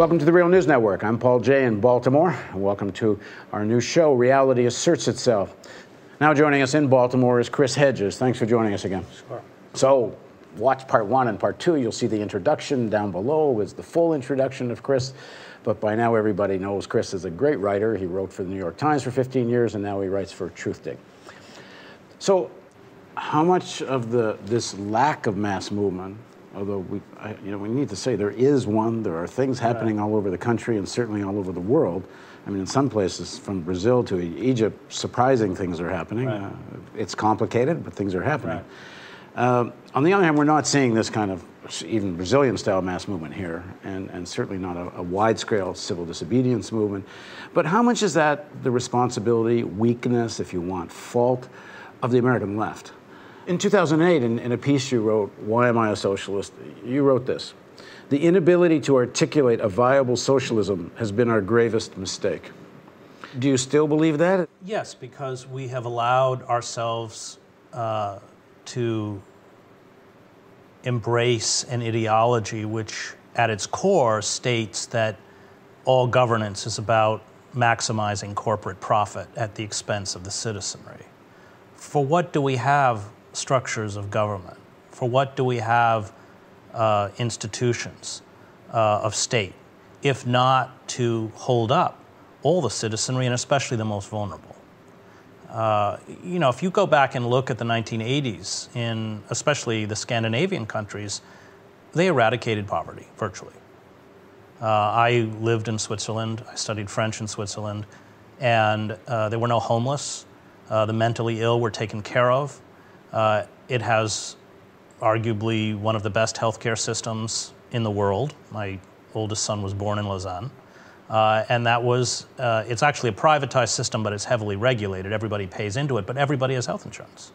Welcome to the Real News Network. I'm Paul Jay in Baltimore, and welcome to our new show, Reality Asserts Itself. Now joining us in Baltimore is Chris Hedges. Thanks for joining us again. Sure. So, watch part one and part two. You'll see the introduction down below is the full introduction of Chris. But by now, everybody knows Chris is a great writer. He wrote for the New York Times for 15 years, and now he writes for Truthdig. So, how much of the this lack of mass movement, although we, I, you know, we need to say there is one. There are things happening all over the country and certainly all over the world. I mean, in some places, from Brazil to Egypt, surprising things are happening. Right. Uh, it's complicated, but things are happening. Right. Uh, on the other hand, we're not seeing this kind of even Brazilian style mass movement here, and, and certainly not a, a wide scale civil disobedience movement. But how much is that the responsibility, weakness, if you want, fault of the American left? In 2008, in, in a piece you wrote, Why Am I a Socialist? You wrote this The inability to articulate a viable socialism has been our gravest mistake. Do you still believe that? Yes, because we have allowed ourselves uh, to embrace an ideology which, at its core, states that all governance is about maximizing corporate profit at the expense of the citizenry. For what do we have structures of government? For what do we have uh, institutions uh, of state, if not to hold up all the citizenry and especially the most vulnerable? Uh, you know, if you go back and look at the 1980s in especially the Scandinavian countries, they eradicated poverty virtually. Uh, I lived in Switzerland. I studied French in Switzerland, and uh, there were no homeless. Uh, the mentally ill were taken care of. Uh, it has arguably one of the best healthcare systems in the world. My oldest son was born in Lausanne. Uh, and that was, uh, it's actually a privatized system, but it's heavily regulated. Everybody pays into it, but everybody has health insurance.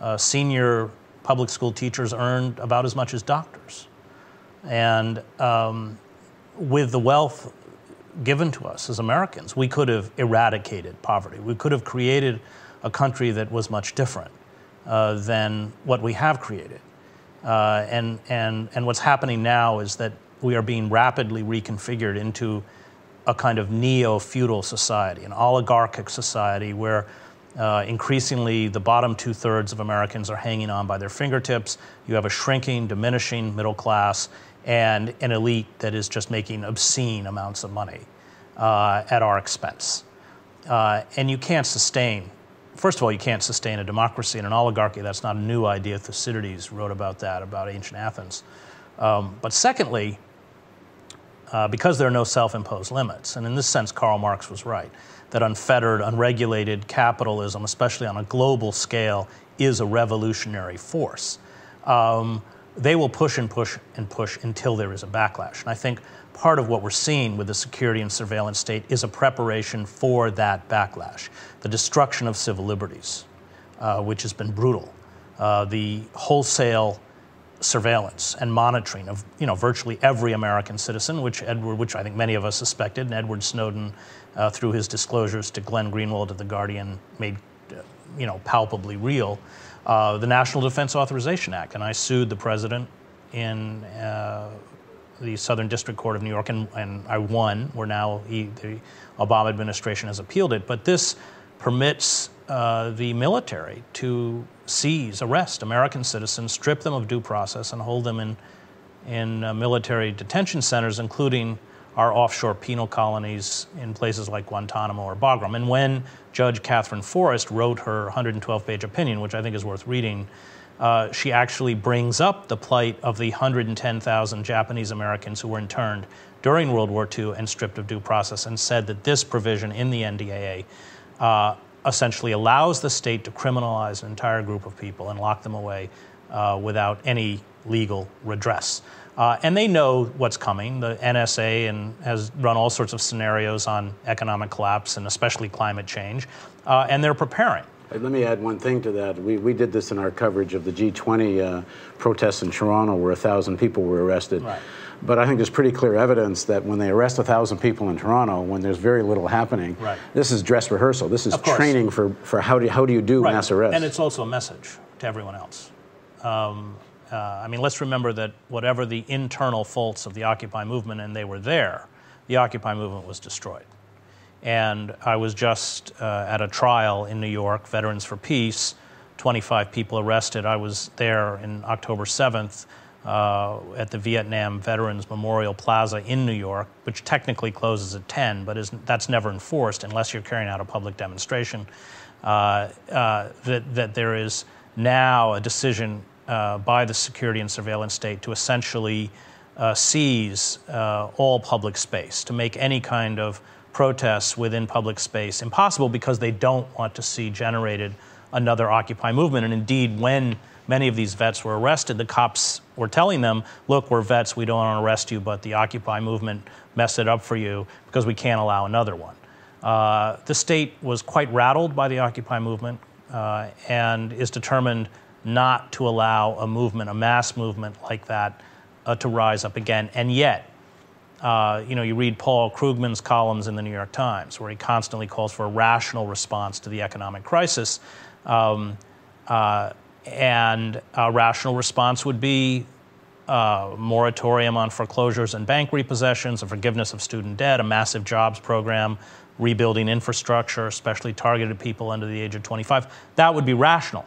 Uh, senior public school teachers earned about as much as doctors. And um, with the wealth given to us as Americans, we could have eradicated poverty. We could have created a country that was much different uh, than what we have created. Uh, and, and, and what's happening now is that we are being rapidly reconfigured into a kind of neo feudal society, an oligarchic society where uh, increasingly the bottom two thirds of Americans are hanging on by their fingertips. You have a shrinking, diminishing middle class and an elite that is just making obscene amounts of money uh, at our expense. Uh, and you can't sustain, first of all, you can't sustain a democracy and an oligarchy. That's not a new idea. Thucydides wrote about that, about ancient Athens. Um, but secondly, uh, because there are no self imposed limits. And in this sense, Karl Marx was right that unfettered, unregulated capitalism, especially on a global scale, is a revolutionary force. Um, they will push and push and push until there is a backlash. And I think part of what we're seeing with the security and surveillance state is a preparation for that backlash, the destruction of civil liberties, uh, which has been brutal, uh, the wholesale surveillance and monitoring of you know virtually every American citizen, which Edward, which I think many of us suspected, and Edward Snowden, uh, through his disclosures to Glenn Greenwald of the Guardian, made uh, you know palpably real. Uh, the National Defense Authorization Act, and I sued the president in uh, the Southern District Court of New York, and, and I won. Where now he, the Obama administration has appealed it, but this permits uh, the military to seize, arrest American citizens, strip them of due process, and hold them in, in uh, military detention centers, including our offshore penal colonies in places like Guantanamo or Bagram. And when Judge Katherine Forrest wrote her 112 page opinion, which I think is worth reading, uh, she actually brings up the plight of the 110,000 Japanese Americans who were interned during World War II and stripped of due process and said that this provision in the NDAA uh, essentially allows the state to criminalize an entire group of people and lock them away uh, without any legal redress. Uh, and they know what's coming. The NSA and has run all sorts of scenarios on economic collapse and especially climate change, uh, and they're preparing. Let me add one thing to that. We, we did this in our coverage of the G20 uh, protests in Toronto, where a thousand people were arrested. Right. But I think there's pretty clear evidence that when they arrest a thousand people in Toronto, when there's very little happening, right. this is dress rehearsal. This is training for, for how do how do you do right. mass arrest. And it's also a message to everyone else. Um, Uh, I mean, let's remember that whatever the internal faults of the Occupy movement, and they were there, the Occupy movement was destroyed. And I was just uh, at a trial in New York, Veterans for Peace, 25 people arrested. I was there in October 7th uh, at the Vietnam Veterans Memorial Plaza in New York, which technically closes at 10, but is, that's never enforced unless you're carrying out a public demonstration. Uh, uh, that, that there is now a decision uh, by the security and surveillance state to essentially uh, seize all public space, to make any kind of protests within public space impossible because they don't want to see generated another Occupy movement. And indeed, when many of these vets were arrested, the cops were telling them, look, we're vets, we don't want to arrest you, but the Occupy movement messed it up for you because we can't allow another one. Uh, the state was quite rattled by the Occupy movement uh, and is determined not to allow a movement, a mass movement like that, uh, to rise up again. And yet, uh, you know, you read Paul Krugman's columns in the New York Times, where he constantly calls for a rational response to the economic crisis. Um, uh, and a rational response would be a uh, moratorium on foreclosures and bank repossessions, a forgiveness of student debt, a massive jobs program, rebuilding infrastructure, especially targeted people under the age of 25. That would be rational.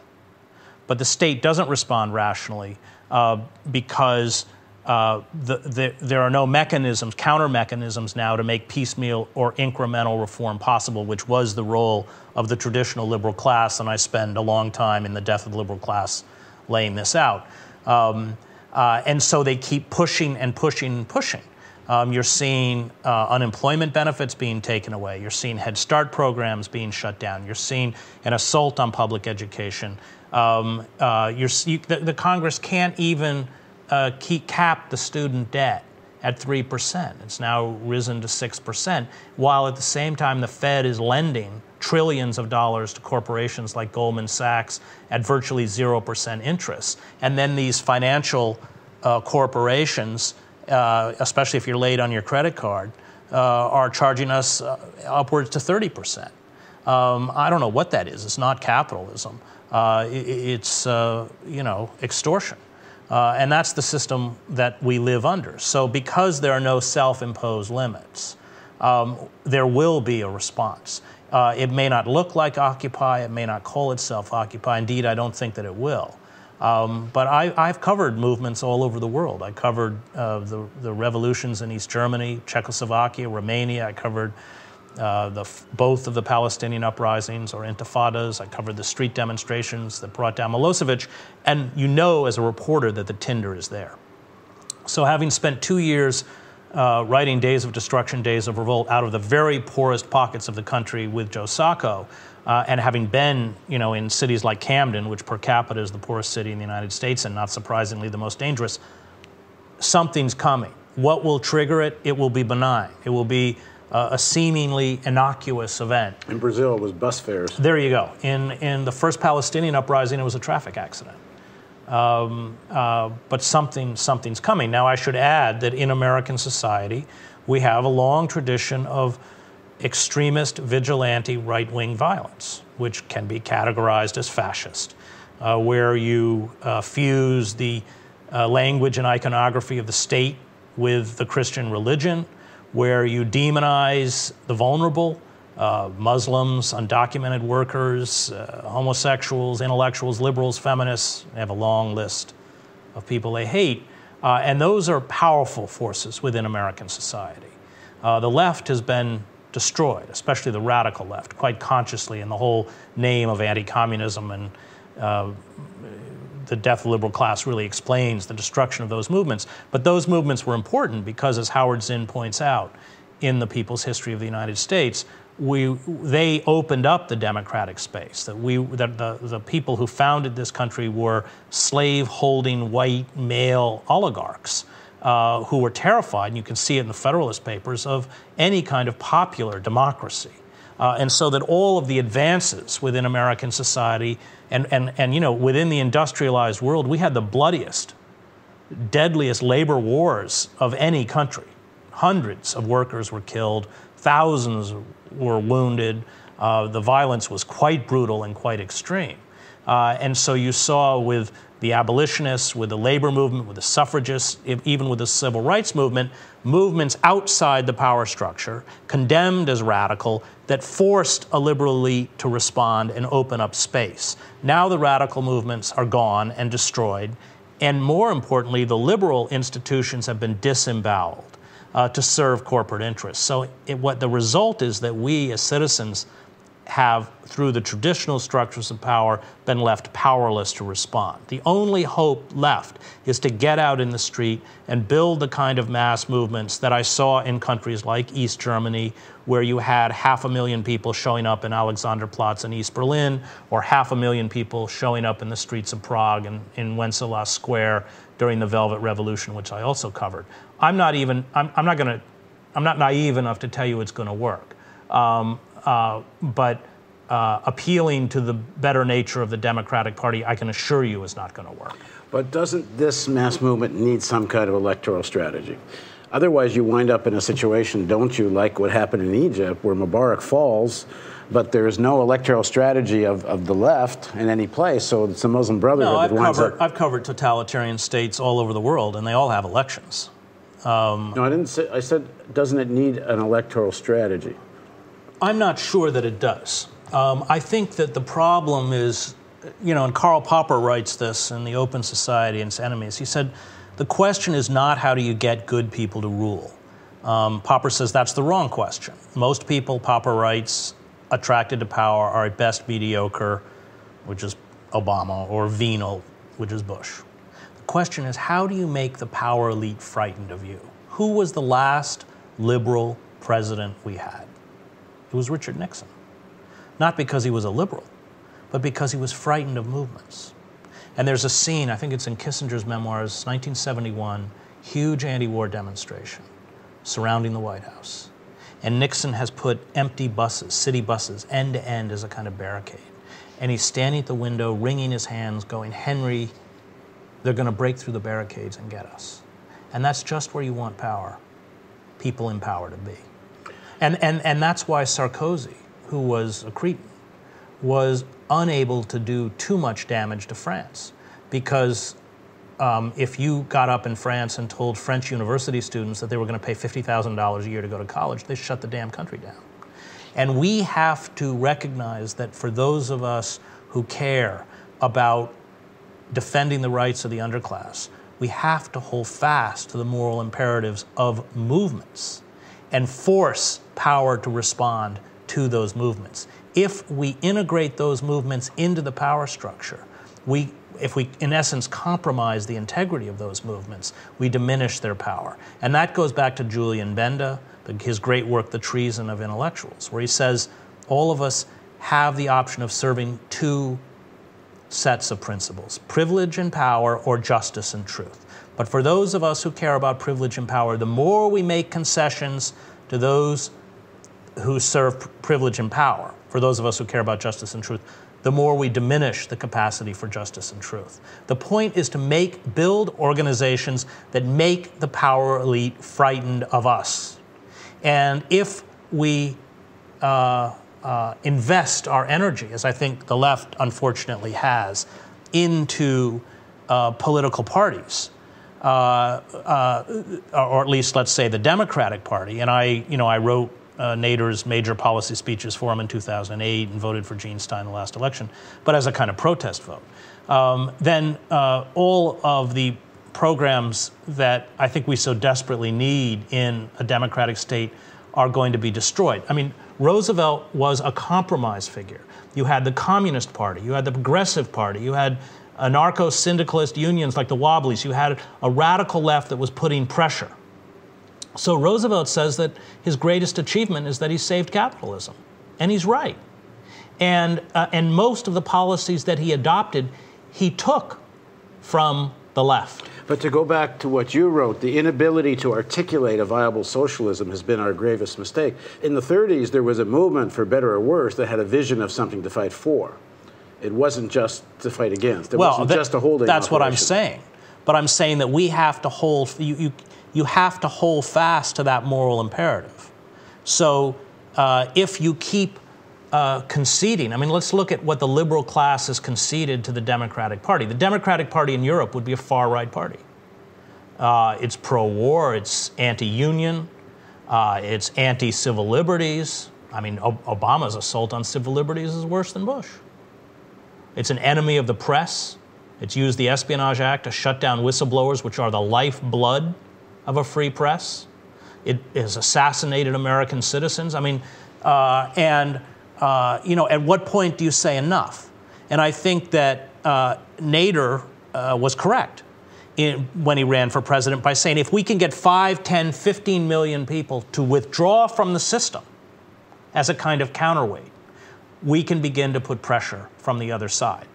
But the state doesn't respond rationally uh, because uh, the, the, there are no mechanisms, counter mechanisms now to make piecemeal or incremental reform possible, which was the role of the traditional liberal class. And I spend a long time in the death of the liberal class laying this out. Um, uh, and so they keep pushing and pushing and pushing. Um, you're seeing uh, unemployment benefits being taken away. You're seeing Head Start programs being shut down. You're seeing an assault on public education. Um, uh, you, the, the, Congress can't even uh, keep, cap the student debt at 3%. It's now risen to 6%, while at the same time the Fed is lending trillions of dollars to corporations like Goldman Sachs at virtually 0% interest. And then these financial uh, corporations, uh, especially if you're late on your credit card, uh, are charging us uh, upwards to 30%. Um, I don't know what that is. It's not capitalism. Uh, it, it's, uh, you know, extortion. Uh, and that's the system that we live under. So, because there are no self imposed limits, um, there will be a response. Uh, it may not look like Occupy, it may not call itself Occupy. Indeed, I don't think that it will. Um, but I, have covered movements all over the world. I covered uh, the, the revolutions in East Germany, Czechoslovakia, Romania. I covered uh, the, both of the Palestinian uprisings or intifadas. I covered the street demonstrations that brought down Milosevic. And you know as a reporter that the tinder is there. So, having spent two years uh, writing Days of Destruction, Days of Revolt out of the very poorest pockets of the country with Joe Sacco, uh, and having been, you know, in cities like Camden, which per capita is the poorest city in the United States and not surprisingly the most dangerous, something's coming. What will trigger it? It will be benign. It will be uh, a seemingly innocuous event. In Brazil, it was bus fares. There you go. In, in the first Palestinian uprising, it was a traffic accident. Um, uh, but something, something's coming. Now, I should add that in American society, we have a long tradition of extremist, vigilante, right wing violence, which can be categorized as fascist, uh, where you uh, fuse the uh, language and iconography of the state with the Christian religion, where you demonize the vulnerable, uh, Muslims, undocumented workers, uh, homosexuals, intellectuals, liberals, feminists. They have a long list of people they hate. Uh, and those are powerful forces within American society. Uh, the left has been destroyed, especially the radical left, quite consciously in the whole name of anti communism and uh, the death of the liberal class really explains the destruction of those movements. But those movements were important because, as Howard Zinn points out in the People's History of the United States, we, they opened up the democratic space. That we, that the, the people who founded this country were slave-holding white male oligarchs uh, who were terrified, and you can see it in the Federalist Papers, of any kind of popular democracy. Uh, and so that all of the advances within American society and, and, and, you know, within the industrialized world, we had the bloodiest, deadliest labor wars of any country. Hundreds of workers were killed, thousands were wounded. Uh, the violence was quite brutal and quite extreme. Uh, and so you saw with the abolitionists, with the labor movement, with the suffragists, even with the civil rights movement, movements outside the power structure, condemned as radical, that forced a liberal elite to respond and open up space. Now the radical movements are gone and destroyed, and more importantly, the liberal institutions have been disemboweled uh, to serve corporate interests. So, it, what the result is that we as citizens have, through the traditional structures of power, been left powerless to respond. The only hope left is to get out in the street and build the kind of mass movements that I saw in countries like East Germany, where you had half a million people showing up in Alexanderplatz in East Berlin, or half a million people showing up in the streets of Prague and in Wenceslas Square during the Velvet Revolution, which I also covered. I'm not even, I'm, I'm not going to, I'm not naive enough to tell you it's going to work. Um, uh, but uh, appealing to the better nature of the Democratic Party, I can assure you, is not going to work. But doesn't this mass movement need some kind of electoral strategy? Otherwise, you wind up in a situation, don't you, like what happened in Egypt, where Mubarak falls, but there's no electoral strategy of, of the left in any place. So it's the Muslim Brotherhood no, I've that winds covered, up. I've covered totalitarian states all over the world, and they all have elections. Um, no, I didn't say. I said, doesn't it need an electoral strategy? I'm not sure that it does. Um, I think that the problem is, you know, and Karl Popper writes this in The Open Society and its Enemies. He said, the question is not how do you get good people to rule. Um, Popper says that's the wrong question. Most people, Popper writes, attracted to power are at best mediocre, which is Obama, or venal, which is Bush. The question is how do you make the power elite frightened of you? Who was the last liberal president we had? It was Richard Nixon. Not because he was a liberal, but because he was frightened of movements. And there's a scene, I think it's in Kissinger's memoirs, 1971, huge anti war demonstration surrounding the White House. And Nixon has put empty buses, city buses, end to end as a kind of barricade. And he's standing at the window, wringing his hands, going, Henry, they're going to break through the barricades and get us. And that's just where you want power, people in power to be. And, and, and that's why Sarkozy, who was a cretin, was unable to do too much damage to France. Because um, if you got up in France and told French university students that they were going to pay $50,000 a year to go to college, they shut the damn country down. And we have to recognize that for those of us who care about defending the rights of the underclass, we have to hold fast to the moral imperatives of movements and force power to respond to those movements. If we integrate those movements into the power structure, we, if we, in essence, compromise the integrity of those movements, we diminish their power. And that goes back to Julian Benda, his great work, The Treason of Intellectuals, where he says all of us have the option of serving two sets of principles privilege and power, or justice and truth. But for those of us who care about privilege and power, the more we make concessions to those who serve privilege and power, for those of us who care about justice and truth, the more we diminish the capacity for justice and truth. The point is to make build organizations that make the power elite frightened of us. And if we uh, uh, invest our energy, as I think the left unfortunately has, into uh, political parties, or at least let's say the Democratic Party. And I, you know, I wrote uh, Nader's major policy speeches for him in 2008 and voted for Gene Stein in the last election, but as a kind of protest vote. Um, then uh, all of the programs that I think we so desperately need in a democratic state are going to be destroyed. I mean, Roosevelt was a compromise figure. You had the Communist Party, you had the Progressive Party, you had anarcho syndicalist unions like the Wobblies, you had a radical left that was putting pressure so Roosevelt says that his greatest achievement is that he saved capitalism. And he's right. And, uh, and most of the policies that he adopted, he took from the left. But to go back to what you wrote, the inability to articulate a viable socialism has been our gravest mistake. In the 30s, there was a movement, for better or worse, that had a vision of something to fight for. It wasn't just to fight against. It well, wasn't just a holding. That's operation. what I'm saying. But I'm saying that we have to hold. You, you, you have to hold fast to that moral imperative. So uh, if you keep uh, conceding. I mean, let's look at what the liberal class has conceded to the Democratic Party. The Democratic Party in Europe would be a far right party. Uh, it's pro war, it's anti union, uh, it's anti civil liberties. I mean, o- Obama's assault on civil liberties is worse than Bush. It's an enemy of the press. It's used the Espionage Act to shut down whistleblowers, which are the lifeblood of a free press. It has assassinated American citizens. I mean, uh, and, uh, you know, at what point do you say enough? And I think that uh, Nader uh, was correct in, when he ran for president by saying if we can get 5, 10, 15 million people to withdraw from the system as a kind of counterweight, we can begin to put pressure from the other side.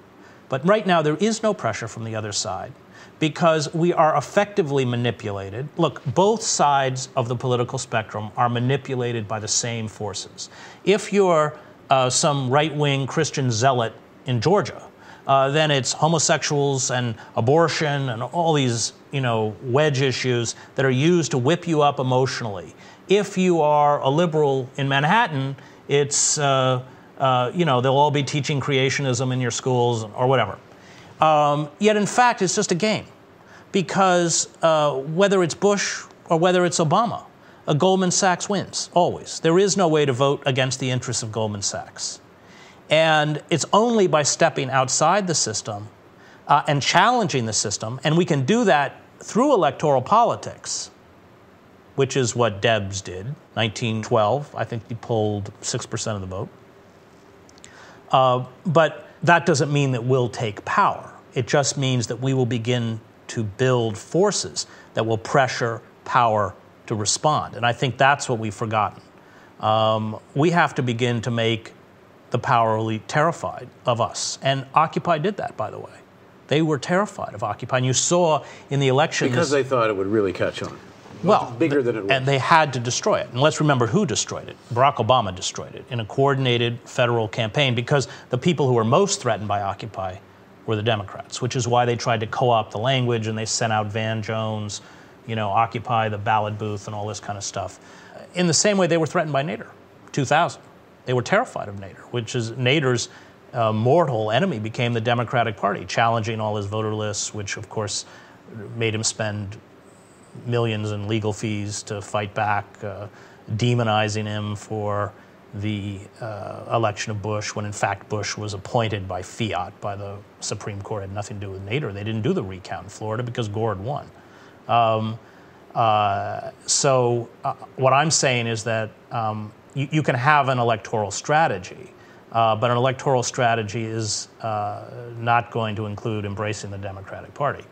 But right now, there is no pressure from the other side because we are effectively manipulated. Look, both sides of the political spectrum are manipulated by the same forces. If you're uh, some right wing Christian zealot in Georgia, uh, then it's homosexuals and abortion and all these you know wedge issues that are used to whip you up emotionally. If you are a liberal in Manhattan, it's uh, uh, you know they'll all be teaching creationism in your schools or whatever. Um, yet in fact, it's just a game, because uh, whether it's Bush or whether it's Obama, a Goldman Sachs wins always. There is no way to vote against the interests of Goldman Sachs. And it's only by stepping outside the system uh, and challenging the system, and we can do that through electoral politics, which is what Debs did. 1912, I think he pulled 6% of the vote. Uh, but that doesn't mean that we'll take power. It just means that we will begin to build forces that will pressure power to respond. And I think that's what we've forgotten. Um, we have to begin to make the power elite terrified of us. And Occupy did that, by the way. They were terrified of Occupy. And you saw in the election. Because they thought it would really catch on. Well, bigger than it was. And they had to destroy it. And let's remember who destroyed it. Barack Obama destroyed it in a coordinated federal campaign because the people who were most threatened by Occupy were the Democrats, which is why they tried to co opt the language and they sent out Van Jones, you know, Occupy the ballot booth and all this kind of stuff. In the same way they were threatened by Nader, 2000. They were terrified of Nader, which is Nader's uh, mortal enemy became the Democratic Party, challenging all his voter lists, which of course made him spend millions in legal fees to fight back, uh, demonizing him for the uh, election of Bush, when in fact Bush was appointed by fiat by the Supreme Court. It had nothing to do with Nader. They didn't do the recount in Florida because Gore won. Um, uh, so uh, what I'm saying is that um, you, you, can have an electoral strategy, uh, but an electoral strategy is uh, not going to include embracing the Democratic Party.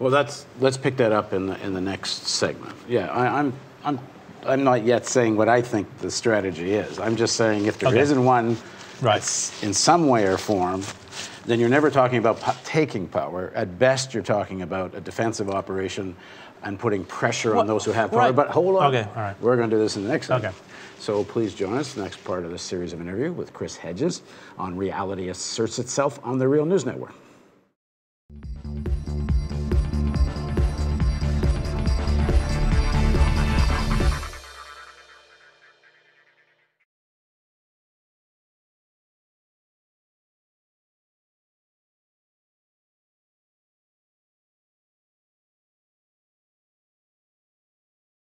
Well, that's let's pick that up in the in the next segment. Yeah, I, I'm I'm I'm not yet saying what I think the strategy is. I'm just saying if there Okay. not one Right. in some way or form, then you're never talking about po- taking power. At best, you're talking about a defensive operation and putting pressure Well, on those who have power. right. But hold on. Okay, all right. We're going to do this in the next segment. Okay. So please join us the next part of this series of interview with Chris Hedges on Reality Asserts Itself on the Real News Network.